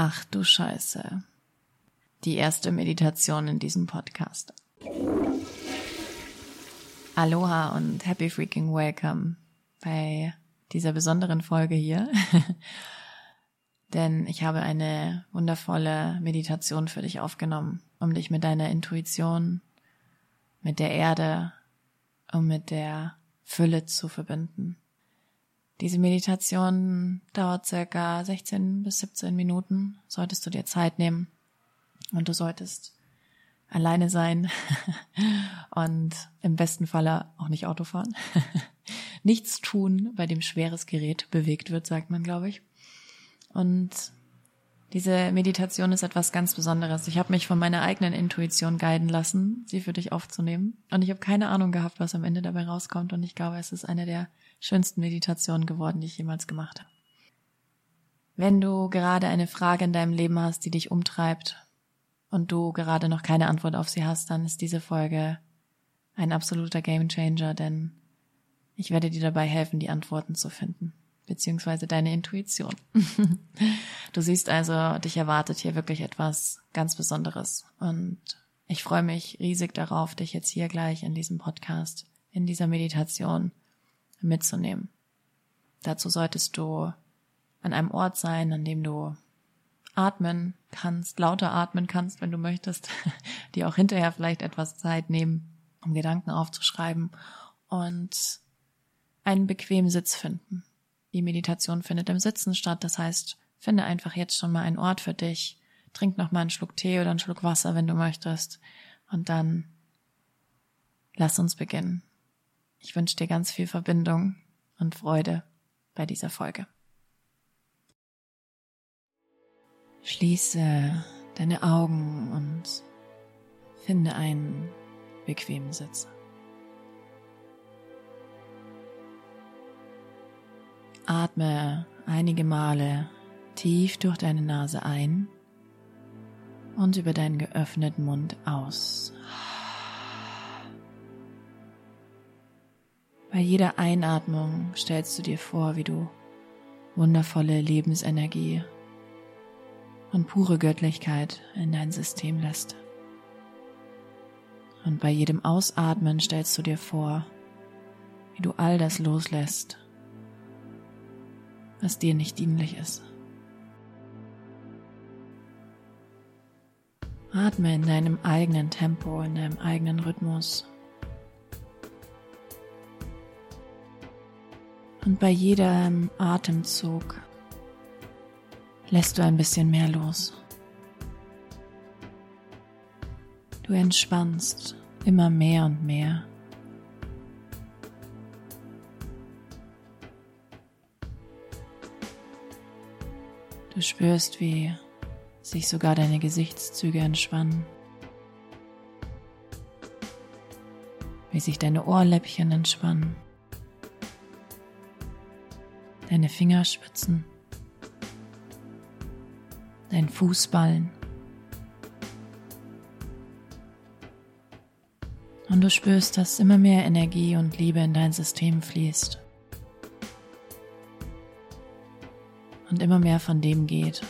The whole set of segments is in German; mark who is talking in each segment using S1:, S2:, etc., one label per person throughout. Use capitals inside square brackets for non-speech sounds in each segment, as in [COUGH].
S1: Ach du Scheiße. Die erste Meditation in diesem Podcast. Aloha und happy freaking welcome bei dieser besonderen Folge hier. [LAUGHS] Denn ich habe eine wundervolle Meditation für dich aufgenommen, um dich mit deiner Intuition, mit der Erde und mit der Fülle zu verbinden. Diese Meditation dauert circa 16 bis 17 Minuten. Solltest du dir Zeit nehmen und du solltest alleine sein [LAUGHS] und im besten Falle auch nicht Auto fahren. [LAUGHS] Nichts tun, bei dem schweres Gerät bewegt wird, sagt man, glaube ich. Und diese Meditation ist etwas ganz Besonderes. Ich habe mich von meiner eigenen Intuition guiden lassen, sie für dich aufzunehmen. Und ich habe keine Ahnung gehabt, was am Ende dabei rauskommt. Und ich glaube, es ist eine der schönsten Meditationen geworden, die ich jemals gemacht habe. Wenn du gerade eine Frage in deinem Leben hast, die dich umtreibt und du gerade noch keine Antwort auf sie hast, dann ist diese Folge ein absoluter Gamechanger, denn ich werde dir dabei helfen, die Antworten zu finden, beziehungsweise deine Intuition. [LAUGHS] du siehst also, dich erwartet hier wirklich etwas ganz Besonderes und ich freue mich riesig darauf, dich jetzt hier gleich in diesem Podcast, in dieser Meditation mitzunehmen. Dazu solltest du an einem Ort sein, an dem du atmen kannst, lauter atmen kannst, wenn du möchtest, [LAUGHS] dir auch hinterher vielleicht etwas Zeit nehmen, um Gedanken aufzuschreiben und einen bequemen Sitz finden. Die Meditation findet im Sitzen statt, das heißt, finde einfach jetzt schon mal einen Ort für dich, trink noch mal einen Schluck Tee oder einen Schluck Wasser, wenn du möchtest, und dann lass uns beginnen. Ich wünsche dir ganz viel Verbindung und Freude bei dieser Folge. Schließe deine Augen und finde einen bequemen Sitz. Atme einige Male tief durch deine Nase ein und über deinen geöffneten Mund aus. Bei jeder Einatmung stellst du dir vor, wie du wundervolle Lebensenergie und pure Göttlichkeit in dein System lässt. Und bei jedem Ausatmen stellst du dir vor, wie du all das loslässt, was dir nicht dienlich ist. Atme in deinem eigenen Tempo, in deinem eigenen Rhythmus Und bei jedem Atemzug lässt du ein bisschen mehr los. Du entspannst immer mehr und mehr. Du spürst, wie sich sogar deine Gesichtszüge entspannen, wie sich deine Ohrläppchen entspannen deine Fingerspitzen, dein Fußballen. Und du spürst, dass immer mehr Energie und Liebe in dein System fließt. Und immer mehr von dem geht,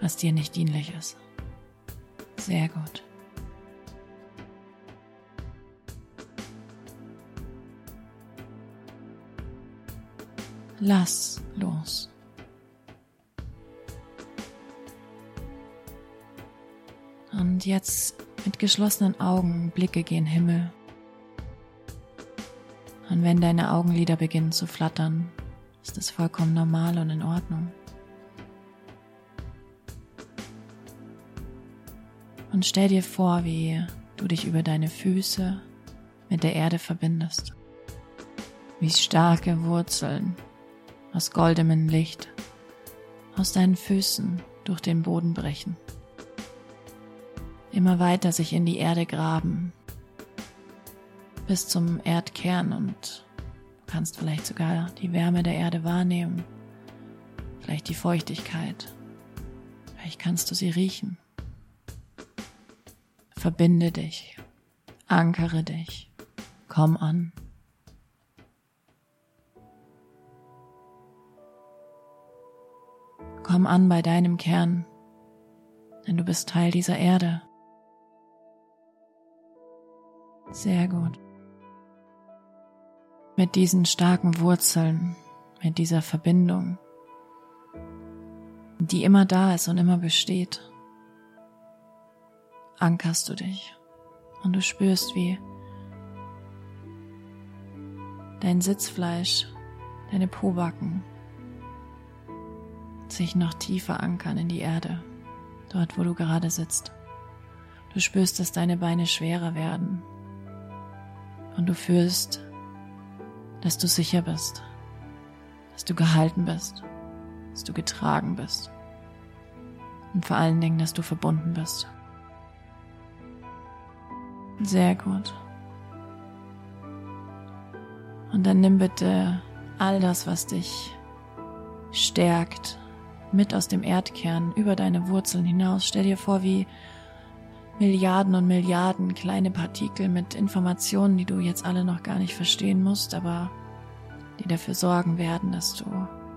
S1: was dir nicht dienlich ist. Sehr gut. Lass los. Und jetzt mit geschlossenen Augen blicke gen Himmel. Und wenn deine Augenlider beginnen zu flattern, ist es vollkommen normal und in Ordnung. Und stell dir vor, wie du dich über deine Füße mit der Erde verbindest. Wie starke Wurzeln aus goldenem Licht aus deinen Füßen durch den Boden brechen. Immer weiter sich in die Erde graben, bis zum Erdkern und du kannst vielleicht sogar die Wärme der Erde wahrnehmen, vielleicht die Feuchtigkeit, vielleicht kannst du sie riechen. Verbinde dich, ankere dich, komm an. Komm an bei deinem Kern, denn du bist Teil dieser Erde. Sehr gut. Mit diesen starken Wurzeln, mit dieser Verbindung, die immer da ist und immer besteht, ankerst du dich und du spürst, wie dein Sitzfleisch, deine Pobacken sich noch tiefer ankern in die Erde, dort wo du gerade sitzt. Du spürst, dass deine Beine schwerer werden und du fühlst, dass du sicher bist, dass du gehalten bist, dass du getragen bist und vor allen Dingen, dass du verbunden bist. Sehr gut. Und dann nimm bitte all das, was dich stärkt, mit aus dem Erdkern über deine Wurzeln hinaus. Stell dir vor, wie Milliarden und Milliarden kleine Partikel mit Informationen, die du jetzt alle noch gar nicht verstehen musst, aber die dafür sorgen werden, dass du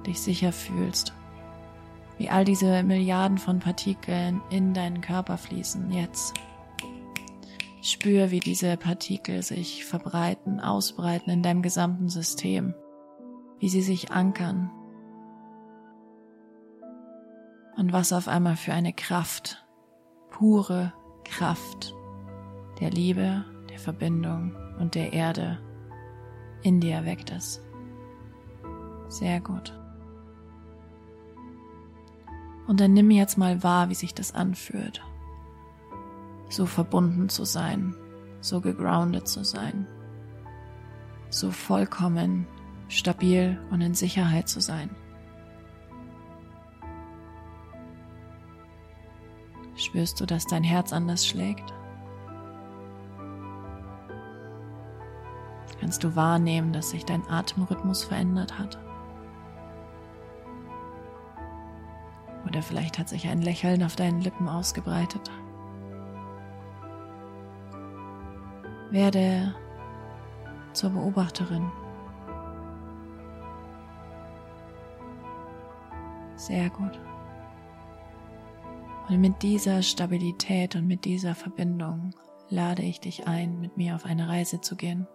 S1: dich sicher fühlst. Wie all diese Milliarden von Partikeln in deinen Körper fließen jetzt. Spür, wie diese Partikel sich verbreiten, ausbreiten in deinem gesamten System, wie sie sich ankern und was auf einmal für eine Kraft, pure Kraft der Liebe, der Verbindung und der Erde in dir erweckt ist. Sehr gut. Und dann nimm jetzt mal wahr, wie sich das anfühlt. So verbunden zu sein, so gegroundet zu sein, so vollkommen stabil und in Sicherheit zu sein. Spürst du, dass dein Herz anders schlägt? Kannst du wahrnehmen, dass sich dein Atemrhythmus verändert hat? Oder vielleicht hat sich ein Lächeln auf deinen Lippen ausgebreitet. Werde zur Beobachterin. Sehr gut. Und mit dieser Stabilität und mit dieser Verbindung lade ich dich ein, mit mir auf eine Reise zu gehen.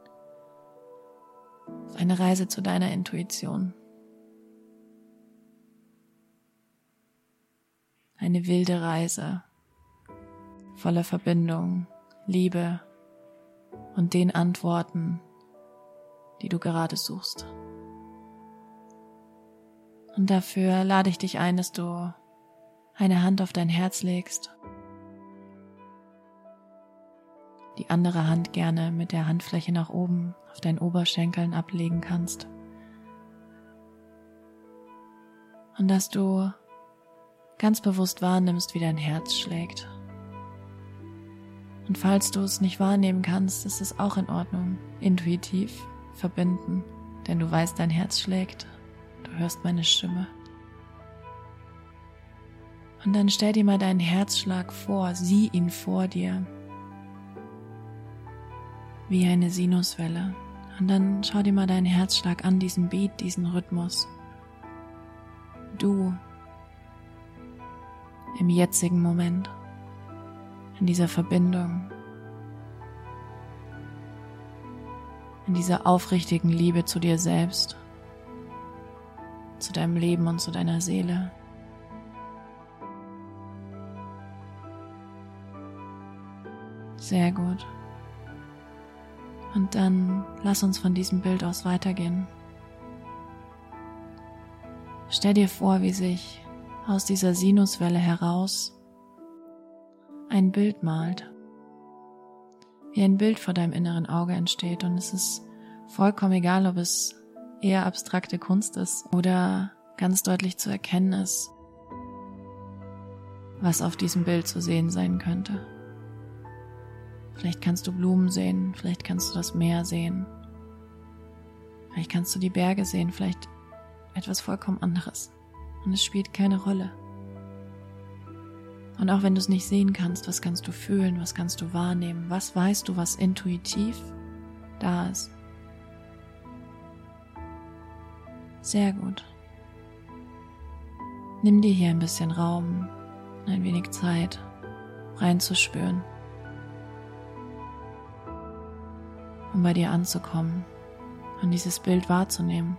S1: Auf eine Reise zu deiner Intuition. Eine wilde Reise voller Verbindung, Liebe und den Antworten, die du gerade suchst. Und dafür lade ich dich ein, dass du eine Hand auf dein Herz legst, die andere Hand gerne mit der Handfläche nach oben auf deinen Oberschenkeln ablegen kannst. Und dass du ganz bewusst wahrnimmst, wie dein Herz schlägt. Und falls du es nicht wahrnehmen kannst, ist es auch in Ordnung. Intuitiv verbinden, denn du weißt, dein Herz schlägt. Du hörst meine Stimme. Und dann stell dir mal deinen Herzschlag vor, sieh ihn vor dir. Wie eine Sinuswelle. Und dann schau dir mal deinen Herzschlag an, diesen Beat, diesen Rhythmus. Du im jetzigen Moment, in dieser Verbindung, in dieser aufrichtigen Liebe zu dir selbst, zu deinem Leben und zu deiner Seele. Sehr gut. Und dann lass uns von diesem Bild aus weitergehen. Stell dir vor, wie sich aus dieser Sinuswelle heraus ein Bild malt. Wie ein Bild vor deinem inneren Auge entsteht und es ist vollkommen egal, ob es eher abstrakte Kunst ist oder ganz deutlich zu erkennen ist, was auf diesem Bild zu sehen sein könnte. Vielleicht kannst du Blumen sehen, vielleicht kannst du das Meer sehen, vielleicht kannst du die Berge sehen, vielleicht etwas vollkommen anderes. Und es spielt keine Rolle. Und auch wenn du es nicht sehen kannst, was kannst du fühlen, was kannst du wahrnehmen, was weißt du, was intuitiv da ist. Sehr gut. Nimm dir hier ein bisschen Raum ein wenig Zeit reinzuspüren, um bei dir anzukommen und dieses Bild wahrzunehmen.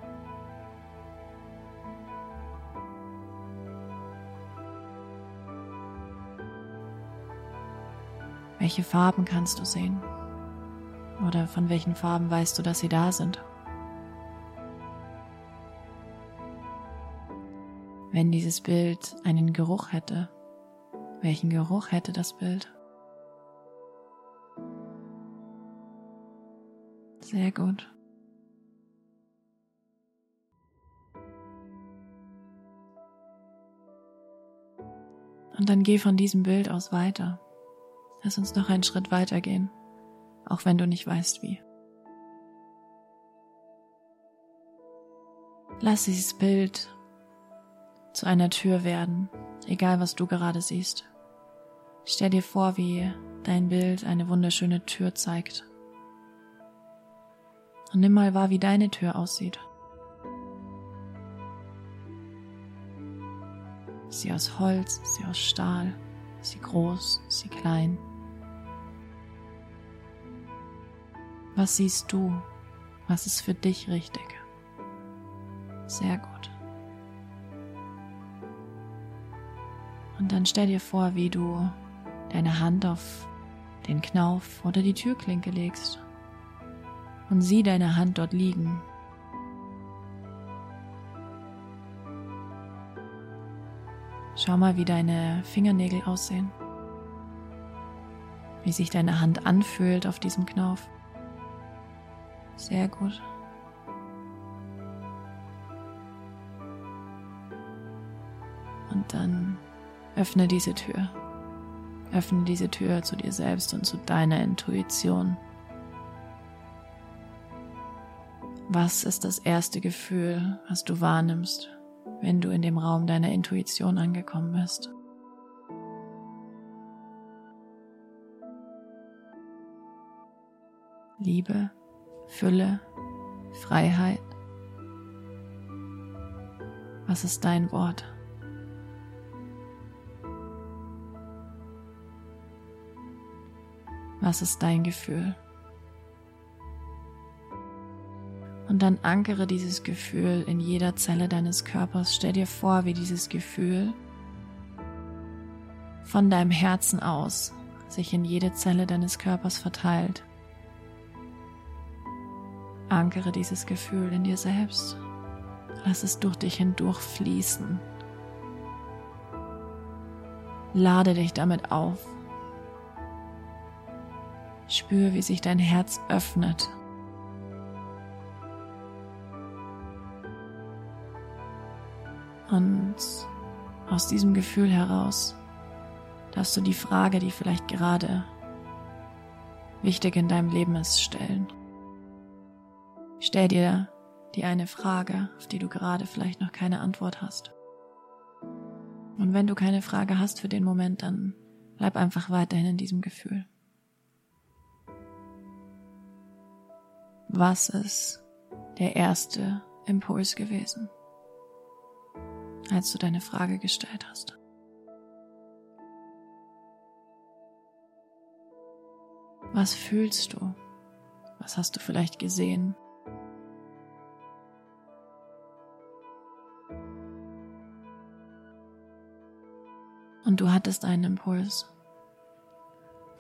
S1: Welche Farben kannst du sehen? Oder von welchen Farben weißt du, dass sie da sind? Wenn dieses Bild einen Geruch hätte, welchen Geruch hätte das Bild? Sehr gut. Und dann geh von diesem Bild aus weiter. Lass uns noch einen Schritt weiter gehen, auch wenn du nicht weißt wie. Lass dieses Bild zu einer Tür werden, egal was du gerade siehst. Stell dir vor, wie dein Bild eine wunderschöne Tür zeigt. Und nimm mal wahr, wie deine Tür aussieht. Ist sie aus Holz? Ist sie aus Stahl? Ist sie groß? Ist sie klein? Was siehst du? Was ist für dich richtig? Sehr gut. Und dann stell dir vor, wie du deine Hand auf den Knauf oder die Türklinke legst und sieh deine Hand dort liegen. Schau mal, wie deine Fingernägel aussehen, wie sich deine Hand anfühlt auf diesem Knauf. Sehr gut. Und dann öffne diese Tür. Öffne diese Tür zu dir selbst und zu deiner Intuition. Was ist das erste Gefühl, was du wahrnimmst, wenn du in dem Raum deiner Intuition angekommen bist? Liebe, Fülle, Freiheit? Was ist dein Wort? Was ist dein Gefühl? Und dann ankere dieses Gefühl in jeder Zelle deines Körpers. Stell dir vor, wie dieses Gefühl von deinem Herzen aus sich in jede Zelle deines Körpers verteilt. Ankere dieses Gefühl in dir selbst. Lass es durch dich hindurch fließen. Lade dich damit auf. Spür, wie sich dein Herz öffnet. Und aus diesem Gefühl heraus darfst du die Frage, die vielleicht gerade wichtig in deinem Leben ist, stellen. Stell dir die eine Frage, auf die du gerade vielleicht noch keine Antwort hast. Und wenn du keine Frage hast für den Moment, dann bleib einfach weiterhin in diesem Gefühl. Was ist der erste Impuls gewesen, als du deine Frage gestellt hast? Was fühlst du? Was hast du vielleicht gesehen? Und du hattest einen Impuls,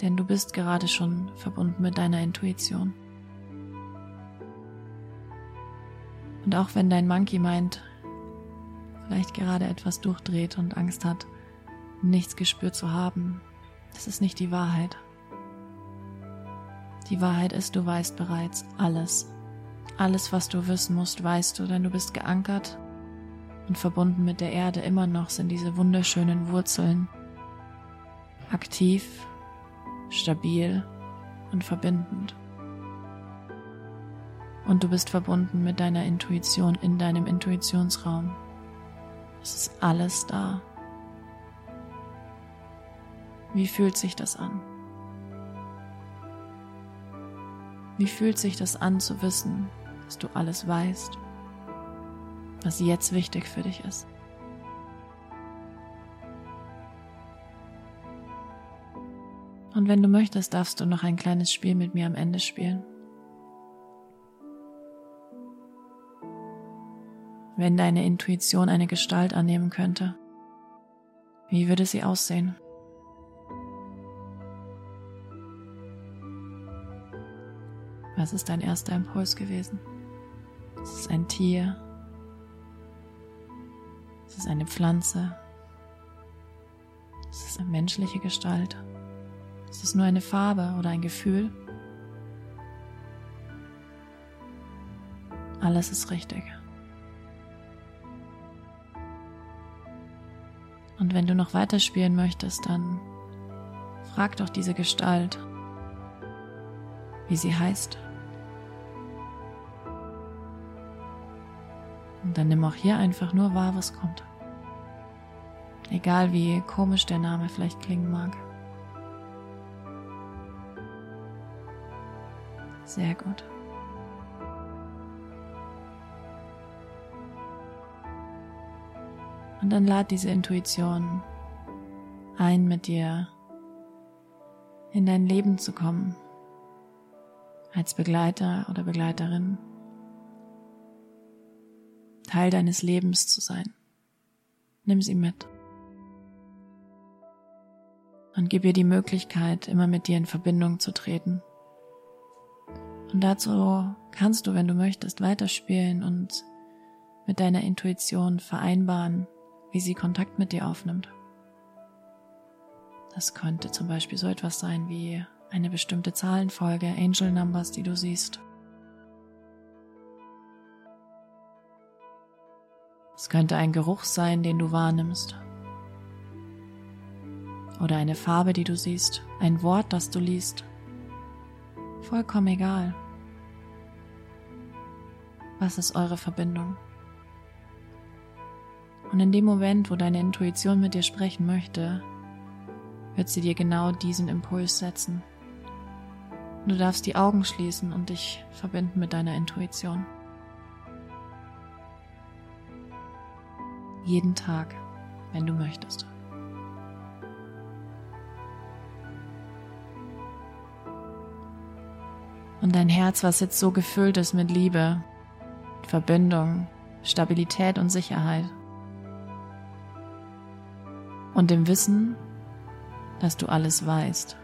S1: denn du bist gerade schon verbunden mit deiner Intuition. Und auch wenn dein Monkey Mind vielleicht gerade etwas durchdreht und Angst hat, nichts gespürt zu haben, das ist nicht die Wahrheit. Die Wahrheit ist, du weißt bereits alles. Alles, was du wissen musst, weißt du, denn du bist geankert und verbunden mit der Erde immer noch sind diese wunderschönen Wurzeln. Aktiv, stabil und verbindend. Und du bist verbunden mit deiner Intuition in deinem Intuitionsraum. Es ist alles da. Wie fühlt sich das an? Wie fühlt sich das an zu wissen, dass du alles weißt, was jetzt wichtig für dich ist? Und wenn du möchtest, darfst du noch ein kleines Spiel mit mir am Ende spielen. Wenn deine Intuition eine Gestalt annehmen könnte, wie würde sie aussehen? Was ist dein erster Impuls gewesen? Es ist ein Tier. Es ist eine Pflanze. Es ist eine menschliche Gestalt. Es ist nur eine Farbe oder ein Gefühl. Alles ist richtig. Wenn du noch weiterspielen möchtest, dann frag doch diese Gestalt, wie sie heißt. Und dann nimm auch hier einfach nur wahr, was kommt. Egal wie komisch der Name vielleicht klingen mag. Sehr gut. Und dann lad diese Intuition ein, mit dir in dein Leben zu kommen, als Begleiter oder Begleiterin, Teil deines Lebens zu sein. Nimm sie mit. Und gib ihr die Möglichkeit, immer mit dir in Verbindung zu treten. Und dazu kannst du, wenn du möchtest, weiterspielen und mit deiner Intuition vereinbaren, wie sie Kontakt mit dir aufnimmt. Das könnte zum Beispiel so etwas sein wie eine bestimmte Zahlenfolge, Angel Numbers, die du siehst. Es könnte ein Geruch sein, den du wahrnimmst. Oder eine Farbe, die du siehst, ein Wort, das du liest. Vollkommen egal. Was ist eure Verbindung? Und in dem Moment, wo deine Intuition mit dir sprechen möchte, wird sie dir genau diesen Impuls setzen. Du darfst die Augen schließen und dich verbinden mit deiner Intuition. Jeden Tag, wenn du möchtest. Und dein Herz, was jetzt so gefüllt ist mit Liebe, Verbindung, Stabilität und Sicherheit, und dem Wissen, dass du alles weißt.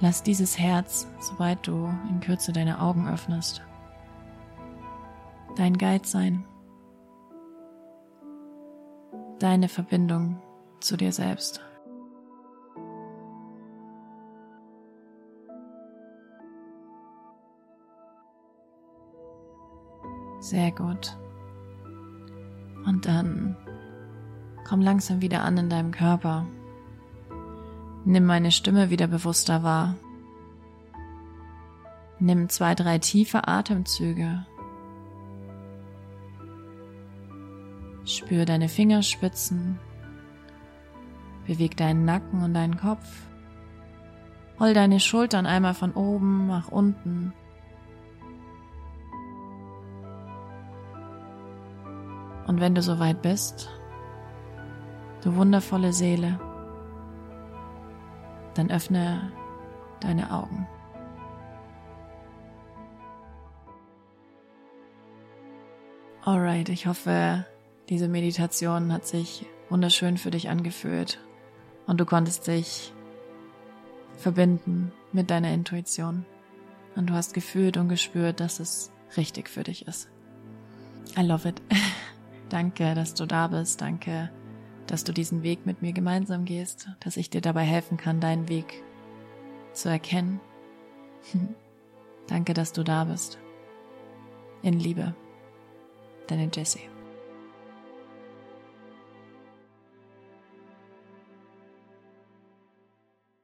S1: Lass dieses Herz, sobald du in Kürze deine Augen öffnest, dein Guide sein, deine Verbindung zu dir selbst. Sehr gut. Und dann Komm langsam wieder an in deinem Körper. Nimm meine Stimme wieder bewusster wahr. Nimm zwei, drei tiefe Atemzüge. Spür deine Fingerspitzen. Beweg deinen Nacken und deinen Kopf. Roll deine Schultern einmal von oben nach unten. Und wenn du soweit bist, du wundervolle Seele, dann öffne deine Augen. Alright, ich hoffe, diese Meditation hat sich wunderschön für dich angefühlt und du konntest dich verbinden mit deiner Intuition und du hast gefühlt und gespürt, dass es richtig für dich ist. I love it. [LAUGHS] danke, dass du da bist. Danke, dass du diesen Weg mit mir gemeinsam gehst, dass ich dir dabei helfen kann, deinen Weg zu erkennen. [LAUGHS] Danke, dass du da bist. In Liebe, deine Jessie.